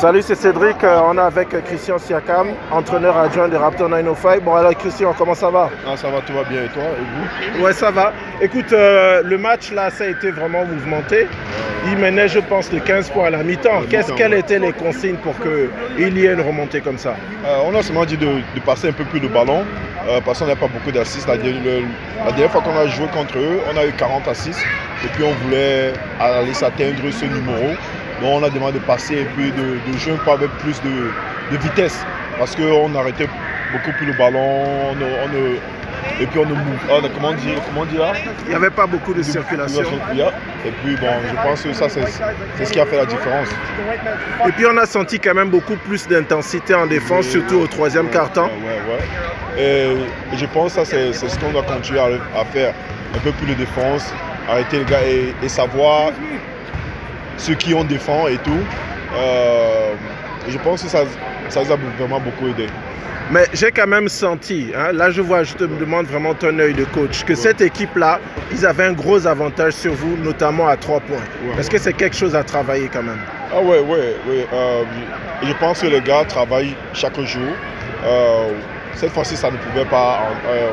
Salut, c'est Cédric. Euh, on est avec Christian Siakam, entraîneur adjoint des Raptors 905. Bon, alors Christian, comment ça va? Ah, Ça va, tout va bien. Et toi Et vous? Ouais, ça va. Écoute, euh, le match là, ça a été vraiment mouvementé. Il menait, je pense, de 15 points à la mi-temps. Quelles étaient les consignes pour qu'il y ait une remontée comme ça? Euh, On a seulement dit de, passer un peu plus de ballon parce qu'on n'a pas beaucoup d'assists. La, la, dernière fois qu'on a joué contre eux, on a eu 40 assists. Et puis on voulait aller s'atteindre ce numéro. Donc on a demandé de passer et puis de, jouer un peu avec plus de, vitesse. Parce qu'on arrêtait beaucoup plus le ballon. et puis on ne move. comment dire, comment dire Il n'y avait pas beaucoup de circulation. Et puis bon, je pense que ça c'est ce qui a fait la différence. Et puis on a senti quand même beaucoup plus d'intensité en défense, surtout au troisième quart-temps. Ouais, ouais, et, je pense que ça c'est ce qu'on doit continuer à, faire. Un peu plus de défense, arrêter les gars et savoir ceux qui ont défend et tout. Euh, je pense que ça, ça a vraiment beaucoup aidé. Mais j'ai quand même senti, hein, là je vois, je te demande vraiment ton œil de coach, que cette équipe-là, ils avaient un gros avantage sur vous, notamment à trois points. Est-ce que c'est quelque chose à travailler quand même? Ah ouais, ouais, ouais. Euh, je pense que les gars travaillent chaque jour. Euh, cette fois-ci, ça ne pouvait pas,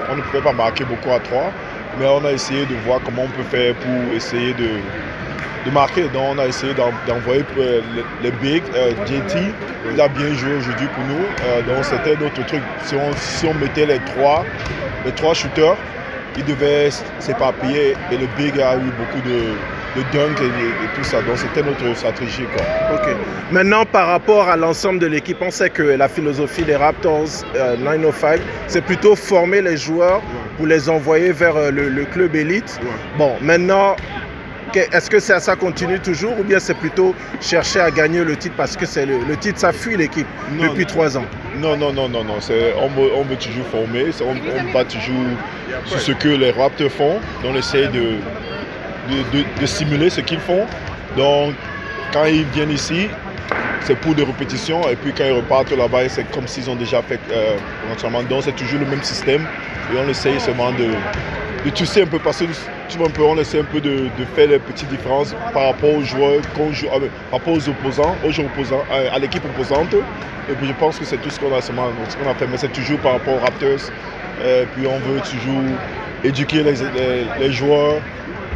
on ne pouvait pas marquer beaucoup à trois, mais on a essayé de voir comment on peut faire pour essayer de, de marquer. Donc on a essayé d'envoyer euh, les, big. Euh, JT, il a bien joué aujourd'hui pour nous. Euh, donc c'était notre truc. Si on, si on, mettait les trois, les trois shooters, il devait s'éparpiller et le big a eu beaucoup de, de dunk et, tout ça. Donc c'était notre stratégie. Quoi. Maintenant, par rapport à l'ensemble de l'équipe, on sait que la philosophie des Raptors 905, c'est plutôt former les joueurs pour les envoyer vers le, club élite. Bon, maintenant, est-ce que ça, ça continue toujours ou bien c'est plutôt chercher à gagner le titre parce que c'est le, titre, ça fuit l'équipe depuis trois ans? Non, non, non, non, non. On veut, on, veut, toujours former, on, on bat toujours sur ce que les Raptors font. On essaie de, de, simuler ce qu'ils font. Donc, quand ils viennent ici, c'est pour des répétitions. Et puis quand ils repartent là-bas, c'est comme s'ils ont déjà fait euh, Donc c'est toujours le même système. Et on essaye seulement de, de tisser un peu parce que tu vois un peu, on essaie un peu de, faire les petites différences par rapport aux joueurs joue, ah, par rapport aux opposants, aux joueurs opposants, à, l'équipe opposante. Et puis je pense que c'est tout ce qu'on a, ce qu'on a fait, mais c'est toujours par rapport aux Raptors. Et puis on veut toujours éduquer les, joueurs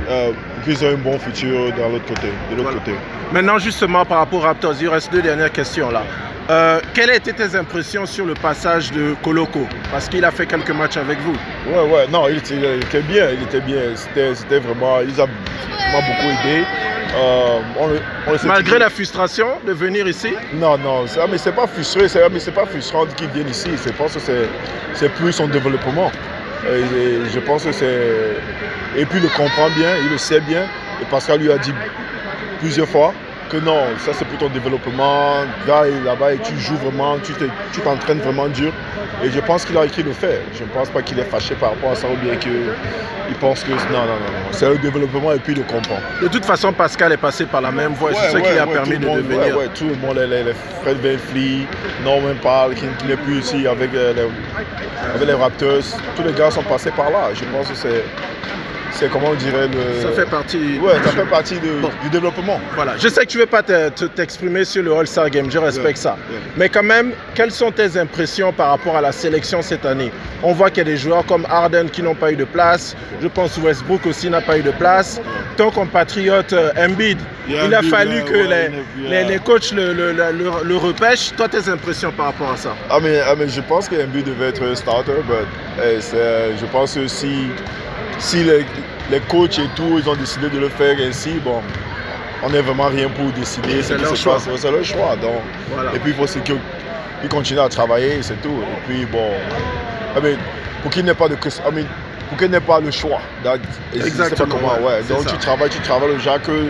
euh, pour qu'ils aient un bon futur de l'autre côté, de l'autre côté. Maintenant justement par rapport aux Raptors, il reste deux dernières questions là. Euh, quelles étaient tes impressions sur le passage de Coloco Parce qu'il a fait quelques matchs avec vous. Ouais, ouais, non, il était, bien, il était bien. C'était vraiment, il a vraiment beaucoup aidé. Euh, Malgré la frustration de venir ici? Non, non, mais c'est pas frustré, mais c'est pas frustrant qu'il vienne ici. Je pense que c'est plus son développement. je pense que c'est. Et puis il le comprend bien, il le sait bien. Et Pascal lui a dit plusieurs fois que non, ça c'est pour ton développement, là là-bas et tu joues vraiment, tu t'entraînes vraiment dur. Et je pense qu'il a écrit le fait. Je ne pense pas qu'il est fâché par rapport à ça ou bien qu'il pense que non, non, non, c'est le développement et puis il le comprend. De toute façon, Pascal est passé par la même voie, c'est ce qui a permis de devenir. Oui, tout le monde, les, les Fred Benfly, Norman Parle, qui n'est plus ici avec euh, les, avec les Raptors, tous les gars sont passés par là. Je pense que c'est c'est comment on dirait le... Ça fait partie. Ouais, ça fait partie du développement. Voilà. Je sais que tu ne veux pas t'exprimer sur le All-Star Game, je respecte ça. Mais quand même, quelles sont tes impressions par rapport à la sélection cette année? On voit qu'il y a des joueurs comme Arden qui n'ont pas eu de place. Je pense que Westbrook aussi n'a pas eu de place. Ton compatriote euh, Embiid, il a fallu que les, les, coachs le, le, le, repêchent. Toi, tes impressions par rapport à ça? Ah mais, ah, mais je pense que Embiid devait être un starter, mais je pense aussi si les, les, coachs et tout, ils ont décidé de le faire ainsi, bon, on n'est vraiment rien pour décider. C'est leur, choix. C'est leur choix. Donc, Et puis, il faut qu'ils continuent à travailler, c'est tout. Et puis, bon, pour qu'il n'ait pas de pour qu'il n'ait pas le choix. Exactement. ouais. Donc, tu travailles, tu travailles déjà que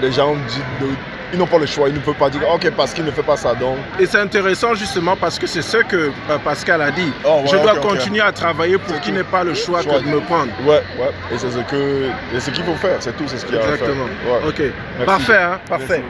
les gens disent ils n'ont pas le choix. Ils ne peuvent pas dire, OK, parce qu'il ne fait pas ça. Donc... Et c'est intéressant justement parce que c'est ce que euh, Pascal a dit. Oh, je dois continuer à travailler pour qu'il n'ait pas le choix, de me prendre. Ouais, ouais. Et c'est ce qu'il ce qu'il faut faire. C'est tout, c'est ce qu'il y a Exactement. OK. Parfait, hein? Parfait.